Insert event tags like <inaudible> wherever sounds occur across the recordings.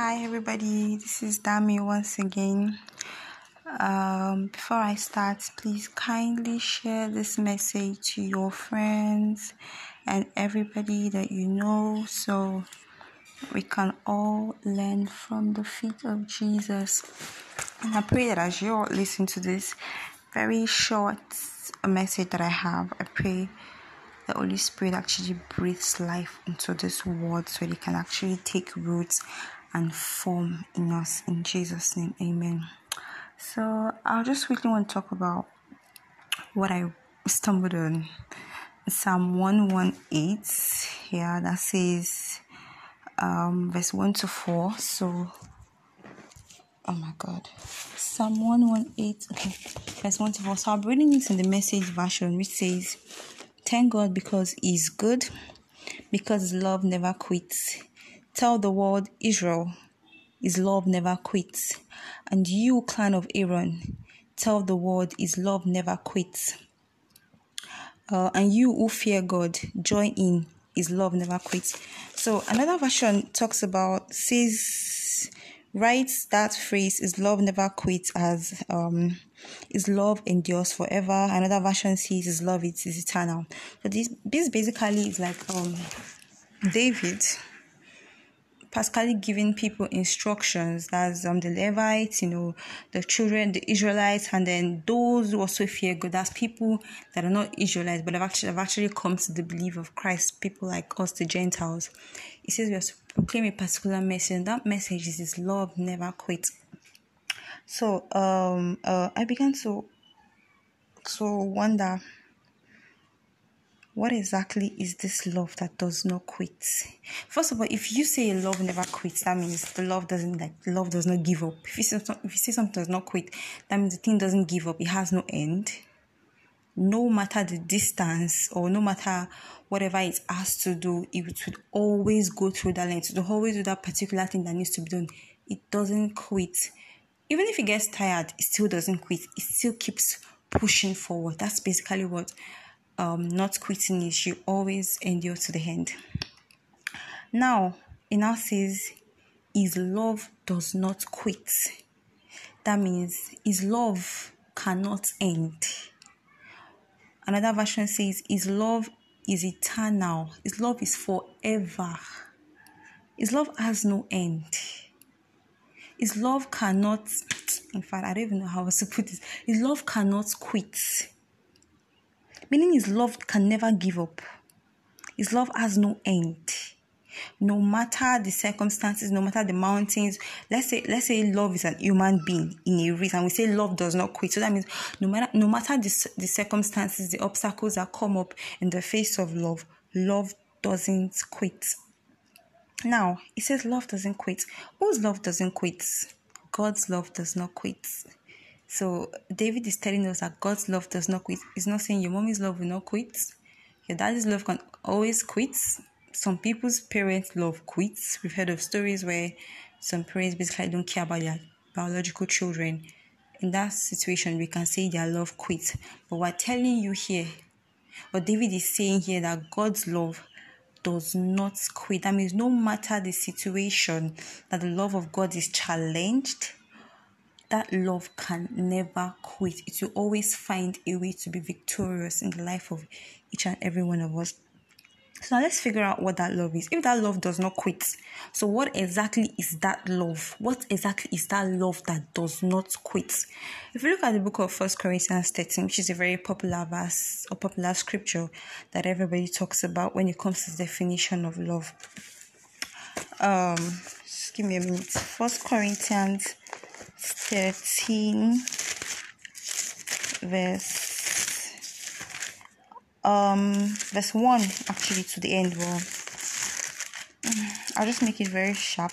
Hi, everybody. This is Dami once again. Um, before I start, please kindly share this message to your friends and everybody that you know so we can all learn from the feet of Jesus. And I pray that as you all listen to this very short message that I have, I pray the Holy Spirit actually breathes life into this word so it can actually take roots and form in us. In Jesus' name, amen. So, I'll just quickly want to talk about what I stumbled on. Psalm 118 here that says, um, verse 1 to 4. So, oh my god, Psalm 118, okay, verse 1 to 4. So, I'm reading this in the message version, which says, Thank God because He's good, because love never quits. Tell the world, Israel, His love never quits. And you, clan of Aaron, tell the world, His love never quits. Uh, and you who fear God, join in, His love never quits. So another version talks about, says, writes that phrase, His love never quits, as um, His love endures forever. Another version says His love it is eternal. So this this basically is like um David Pascally giving people instructions that's um the Levites, you know, the children, the Israelites, and then those who also fear God. That's people that are not Israelites, but have actually have actually come to the belief of Christ. People like us, the Gentiles. He says we are to proclaim a particular message, and that message is love never quits. So um uh I began to to wonder what exactly is this love that does not quit? First of all, if you say love never quits, that means the love doesn't like love does not give up. If you say if you say something does not quit, that means the thing doesn't give up. It has no end. No matter the distance or no matter whatever it has to do, it would always go through that length. It will always do that particular thing that needs to be done. It doesn't quit. Even if it gets tired, it still doesn't quit. It still keeps pushing forward. That's basically what um, not quitting is you always endure to the end. Now, it now says, His love does not quit. That means His love cannot end. Another version says, His love is eternal, His love is forever. His love has no end. His love cannot, in fact, I don't even know how to put this. His love cannot quit meaning his love can never give up. His love has no end. No matter the circumstances, no matter the mountains, let's say let's say love is an human being in a race, and we say love does not quit. So that means no matter no matter the, the circumstances, the obstacles that come up in the face of love, love doesn't quit. Now it says love doesn't quit. Whose love doesn't quit? God's love does not quit. So David is telling us that God's love does not quit. He's not saying your mommy's love will not quit. Your daddy's love can always quit. Some people's parents' love quits. We've heard of stories where some parents basically don't care about their biological children. In that situation, we can say their love quits. But we're telling you here, what David is saying here that God's love does not quit. That means no matter the situation that the love of God is challenged, that love can never quit. It will always find a way to be victorious in the life of each and every one of us. So now let's figure out what that love is. If that love does not quit, so what exactly is that love? What exactly is that love that does not quit? If you look at the book of First Corinthians 13, which is a very popular verse or popular scripture that everybody talks about when it comes to the definition of love. Um, just give me a minute. First Corinthians 13 verse um verse 1 actually to the end well i'll just make it very sharp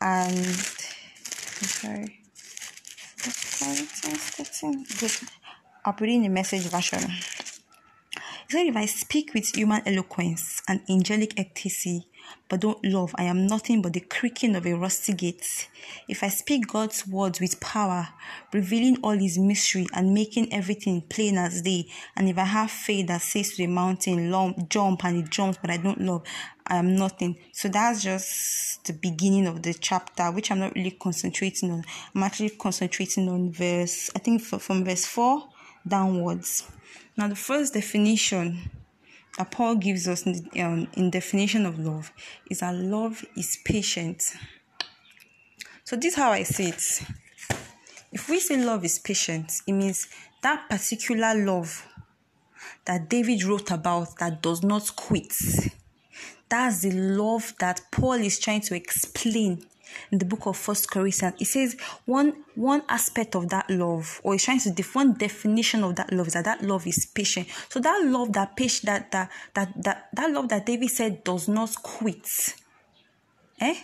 and sorry i'll put it in the message version. Said if i speak with human eloquence and angelic ecstasy but don't love, I am nothing but the creaking of a rusty gate. If I speak God's words with power, revealing all his mystery and making everything plain as day, and if I have faith that says to the mountain, lump jump, and it jumps, but I don't love, I am nothing. So that's just the beginning of the chapter, which I'm not really concentrating on. I'm actually concentrating on verse, I think from verse 4 downwards. Now, the first definition that Paul gives us in, um, in definition of love is that love is patient. So this is how I see it. If we say love is patient, it means that particular love that David wrote about that does not quit. That's the love that Paul is trying to explain in the book of First Corinthians, it says one one aspect of that love, or it's trying to define definition of that love is that that love is patient. So that love that patient that that that that, that love that David said does not quit. Eh?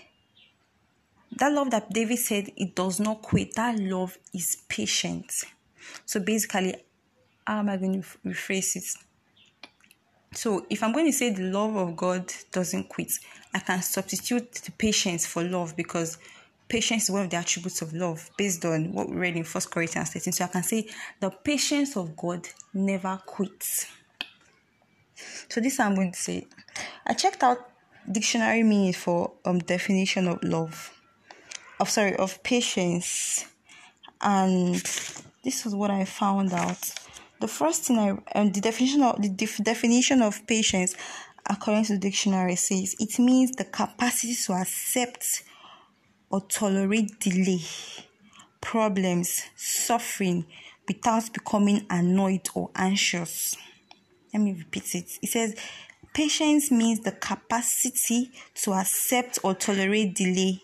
That love that David said it does not quit. That love is patient. So basically, how am I going to rephrase it? So if I'm going to say the love of God doesn't quit, I can substitute the patience for love because patience is one of the attributes of love based on what we read in First Corinthians 13. So I can say the patience of God never quits. So this I'm going to say. I checked out dictionary meaning for um definition of love. Of sorry, of patience. And this is what I found out. The first thing I um, the definition of the def- definition of patience according to the dictionary says it means the capacity to accept or tolerate delay, problems, suffering without becoming annoyed or anxious. Let me repeat it. It says patience means the capacity to accept or tolerate delay,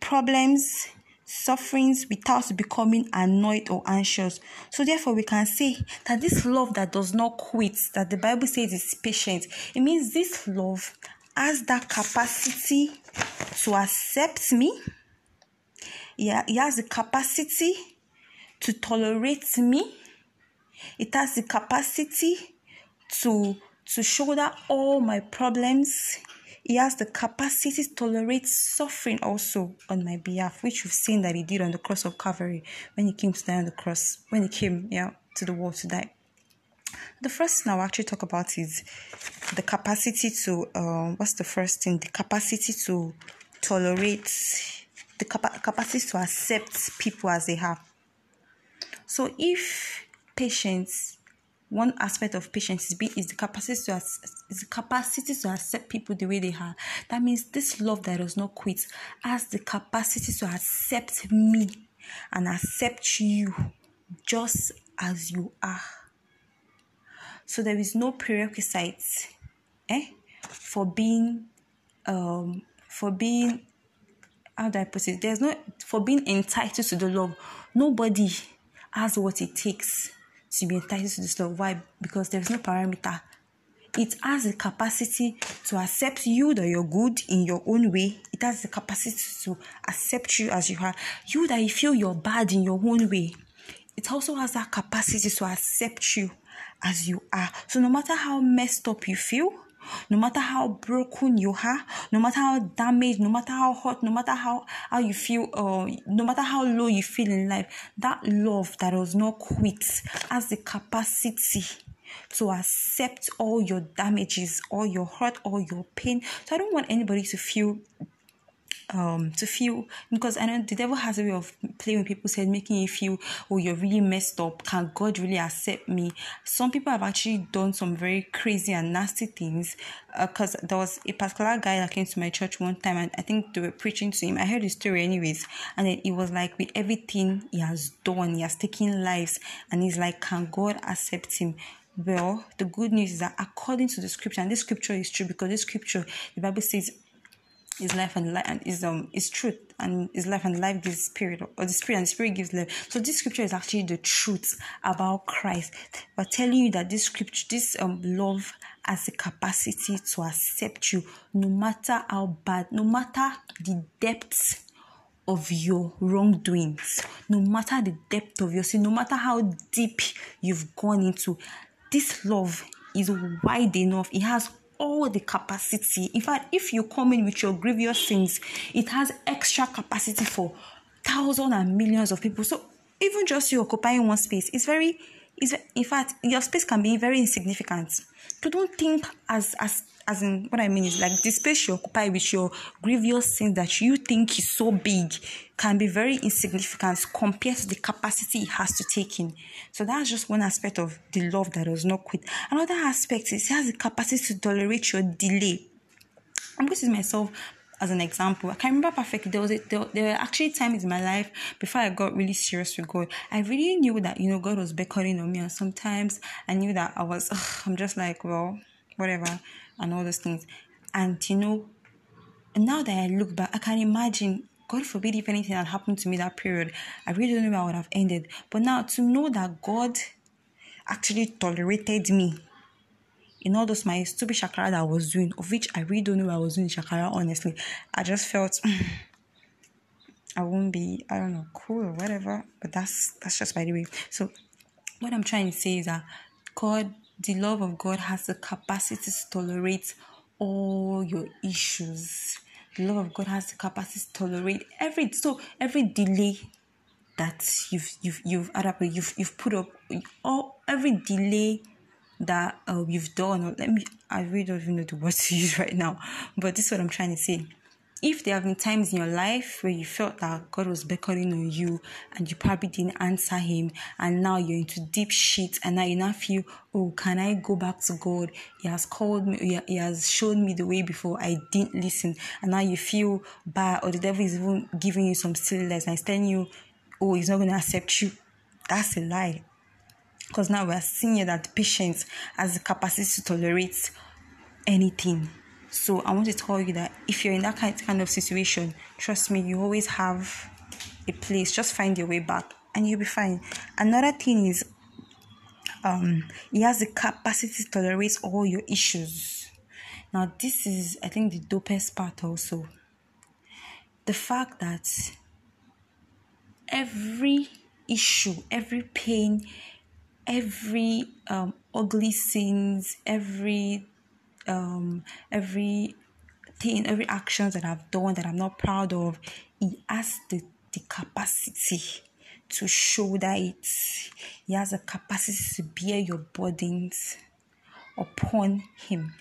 problems, sufferings without becoming annoyed or anxious. So, therefore, we can say that this love that does not quit, that the Bible says is patient, it means this love has that capacity to accept me. Yeah, it has the capacity to tolerate me. It has the capacity to to shoulder all my problems he has the capacity to tolerate suffering also on my behalf, which we've seen that he did on the cross of Calvary when he came to die on the cross, when he came yeah, to the world to die. The first thing I'll actually talk about is the capacity to, um, what's the first thing? The capacity to tolerate, the capa- capacity to accept people as they are. So if patience one aspect of patience is, be, is the capacity to is the capacity to accept people the way they are. That means this love that does not quit has the capacity to accept me and accept you just as you are. So there is no prerequisite, eh, for being, um, for being. How do I put it? There's no for being entitled to the love. Nobody has what it takes to be entitled to this love. Why? Because there's no parameter. It has the capacity to accept you that you're good in your own way. It has the capacity to accept you as you are. You that you feel you're bad in your own way. It also has that capacity to accept you as you are. So no matter how messed up you feel, no matter how broken you are, no matter how damaged, no matter how hot, no matter how, how you feel, uh, no matter how low you feel in life, that love that does not quit has the capacity to accept all your damages, all your hurt, all your pain. So I don't want anybody to feel um to feel because I know the devil has a way of playing with people's head, making you feel, oh, you're really messed up. Can God really accept me? Some people have actually done some very crazy and nasty things. Because uh, there was a particular guy that came to my church one time, and I think they were preaching to him. I heard his story, anyways, and it was like with everything he has done, he has taken lives, and he's like, can God accept him? Well, the good news is that according to the scripture, and this scripture is true because this scripture, the Bible says, is life and life and is um is truth and is life and life gives spirit or the spirit and the spirit gives life. So this scripture is actually the truth about Christ. We're telling you that this scripture, this um love has the capacity to accept you no matter how bad, no matter the depths of your wrongdoings, no matter the depth of your sin, no matter how deep you've gone into, this love is wide enough. It has all the capacity. In fact, if you come in with your grievous sins, it has extra capacity for thousands and millions of people. So even just you occupying one space is very is in fact your space can be very insignificant. So don't think as as as in what I mean is like the space you occupy with your grievous sins that you think is so big can be very insignificant compared to the capacity it has to take in. So that's just one aspect of the love that does not quit. Another aspect is it has the capacity to tolerate your delay. I'm going to use myself as an example. I can remember perfectly. There was a, there, there, were actually times in my life before I got really serious with God. I really knew that you know God was beckoning on me, and sometimes I knew that I was. Ugh, I'm just like well, whatever, and all those things. And you know, now that I look back, I can imagine. God forbid if anything had happened to me that period, I really don't know where I would have ended. But now to know that God actually tolerated me in all those my stupid shakara that I was doing, of which I really don't know I was doing shakara, honestly. I just felt <sighs> I won't be, I don't know, cool or whatever. But that's that's just by the way. So what I'm trying to say is that God, the love of God has the capacity to tolerate all your issues. The love of God has the capacity to tolerate every so every delay that you've you've you've adapted, you've you've put up all every delay that uh, you've done let me i really don't even know the words to <laughs> use right now but this is what i'm trying to say if there have been times in your life where you felt that God was beckoning on you and you probably didn't answer Him, and now you're into deep shit, and now you now feel, oh, can I go back to God? He has called me, He has shown me the way before I didn't listen, and now you feel bad, or the devil is even giving you some silly lies and he's telling you, oh, He's not going to accept you. That's a lie. Because now we're seeing that patience has the capacity to tolerate anything. So I want to tell you that if you're in that kind, kind of situation, trust me, you always have a place. Just find your way back and you'll be fine. Another thing is um he has the capacity to tolerate all your issues. Now this is I think the dopest part also. The fact that every issue, every pain, every um, ugly sins, every um, every thing, every actions that I've done that I'm not proud of, he has the, the capacity to shoulder it. He has the capacity to bear your burdens upon him.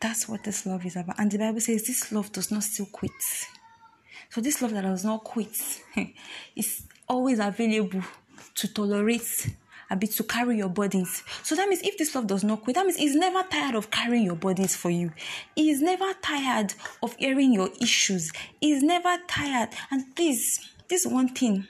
That's what this love is about. And the Bible says this love does not still quit. So this love that does not quit <laughs> is always available to tolerate a bit to carry your burdens. So that means if this love does not quit, that means he's never tired of carrying your burdens for you. He is never tired of airing your issues. He's never tired. And this, this one thing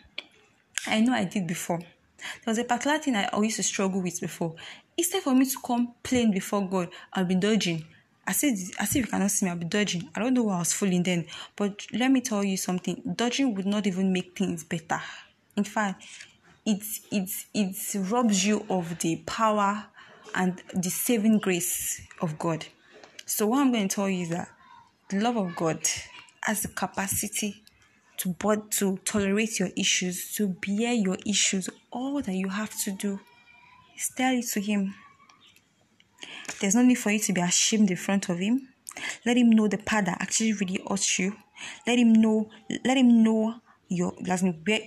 I know I did before. There was a particular thing I to struggle with before. Instead for me to come plain before God, I'll be dodging. I said, I said, you cannot see me, I'll be dodging. I don't know why I was fooling then. But let me tell you something dodging would not even make things better. In fact, it it it robs you of the power and the saving grace of God. So what I'm going to tell you is that the love of God has the capacity to but to tolerate your issues, to bear your issues. All that you have to do is tell it to Him. There's no need for you to be ashamed in front of Him. Let Him know the part that actually really hurts you. Let Him know. Let Him know your where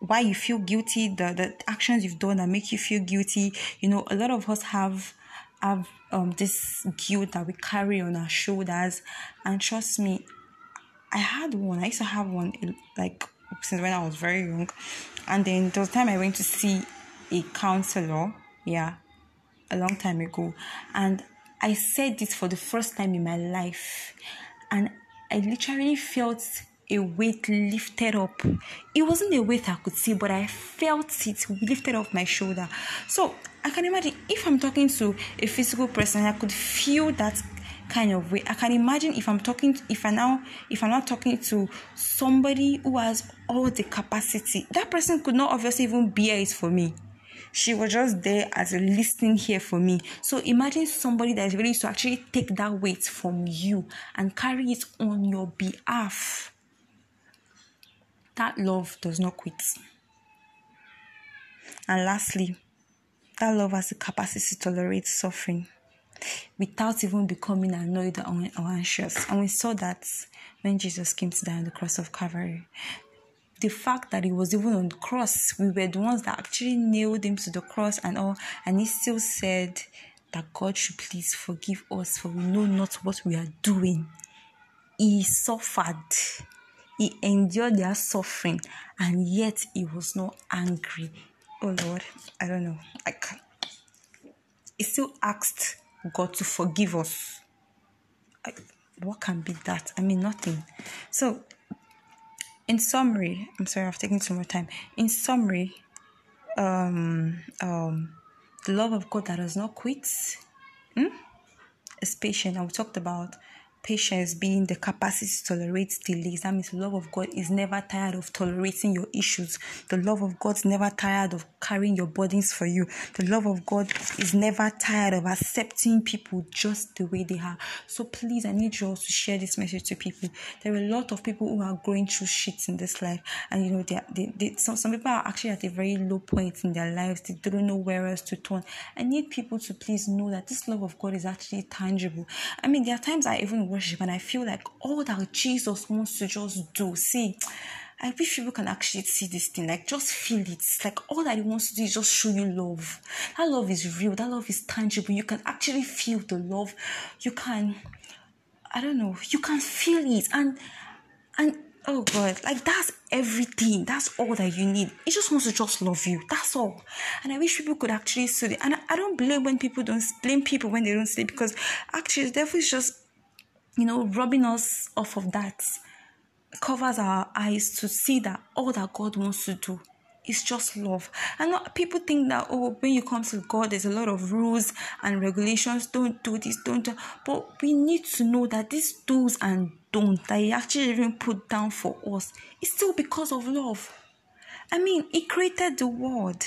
why you feel guilty, the, the actions you've done that make you feel guilty. You know, a lot of us have have um this guilt that we carry on our shoulders. And trust me, I had one. I used to have one like since when I was very young. And then there was time I went to see a counselor, yeah, a long time ago. And I said this for the first time in my life. And I literally felt a weight lifted up. It wasn't a weight I could see, but I felt it lifted off my shoulder. So I can imagine if I'm talking to a physical person, I could feel that kind of way. I can imagine if I'm talking, to, if I now, if I'm not talking to somebody who has all the capacity, that person could not obviously even bear it for me. She was just there as a listening here for me. So imagine somebody that is ready to actually take that weight from you and carry it on your behalf that love does not quit. And lastly, that love has the capacity to tolerate suffering. without even becoming annoyed or anxious. And we saw that when Jesus came to die on the cross of Calvary. The fact that he was even on the cross, we were the ones that actually nailed him to the cross and all, and he still said that God should please forgive us, for we know not what we are doing. He suffered, he endured their suffering, and yet he was not angry. Oh Lord, I don't know. Like, he still asked God to forgive us. Like, what can be that? I mean, nothing. So, in summary, I'm sorry, I've taken too much time. In summary, um, um, the love of God that does not quit hmm, is patient. We talked about Patience being the capacity to tolerate delays. That means the love of God is never tired of tolerating your issues. The love of God is never tired of carrying your burdens for you. The love of God is never tired of accepting people just the way they are. So please, I need you all to share this message to people. There are a lot of people who are going through shit in this life, and you know, they, they, they some, some people are actually at a very low point in their lives. They don't know where else to turn. I need people to please know that this love of God is actually tangible. I mean, there are times I even worship and I feel like all that Jesus wants to just do. See, I wish people can actually see this thing, like just feel it. It's like all that he wants to do is just show you love. That love is real, that love is tangible. You can actually feel the love. You can, I don't know, you can feel it. And and oh God, like that's everything. That's all that you need. He just wants to just love you. That's all. And I wish people could actually see it. And I, I don't blame when people don't blame people when they don't sleep because actually the devil is just you know, rubbing us off of that covers our eyes to see that all that God wants to do is just love. And people think that, oh, when you come to God, there's a lot of rules and regulations. Don't do this, don't do. But we need to know that these do's and don't that He actually even put down for us is still because of love. I mean, He created the world.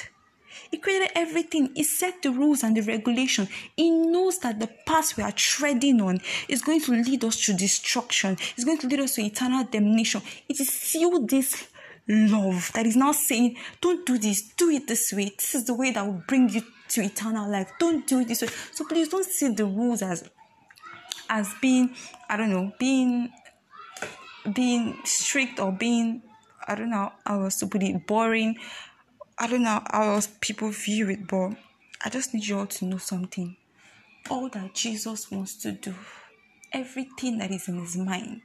He created everything. He set the rules and the regulation. He knows that the path we are treading on is going to lead us to destruction. It's going to lead us to eternal damnation. It is still this love that is now saying, don't do this, do it this way. This is the way that will bring you to eternal life. Don't do it this way. So please don't see the rules as as being, I don't know, being being strict or being I don't know I was to put it boring I don't know how else people view it, but I just need you all to know something. All that Jesus wants to do, everything that is in his mind,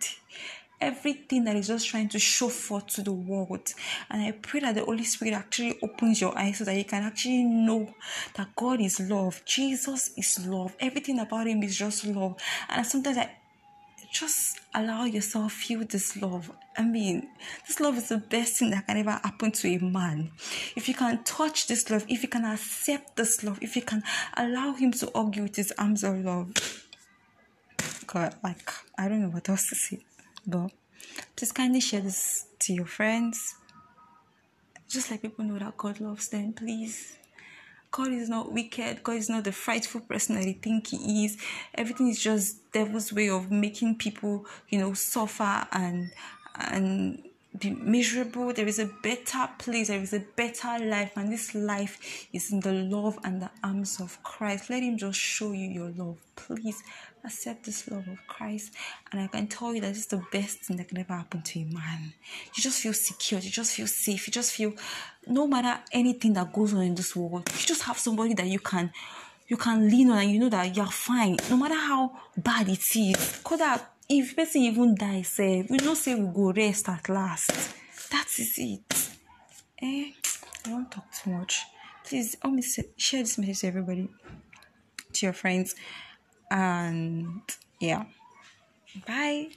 everything that is just trying to show forth to the world. And I pray that the Holy Spirit actually opens your eyes so that you can actually know that God is love, Jesus is love, everything about him is just love. And sometimes I just allow yourself feel this love. I mean, this love is the best thing that can ever happen to a man. If you can touch this love, if you can accept this love, if you can allow him to argue with his arms of love. God, like I don't know what else to say. But just kindly share this to your friends. Just let people know that God loves them, please. God is not wicked. God is not the frightful person that they think he is. Everything is just devil's way of making people, you know, suffer and and be miserable. There is a better place. There is a better life, and this life is in the love and the arms of Christ. Let Him just show you your love, please accept this love of Christ. And I can tell you that it's the best thing that can ever happen to a man. You just feel secure, you just feel safe, you just feel no matter anything that goes on in this world, you just have somebody that you can you can lean on and you know that you're fine, no matter how bad it is. Cause that if person even die, say we don't say we go rest at last. That is it. Eh, I won't talk too much. Please help me share this message to everybody, to your friends and yeah bye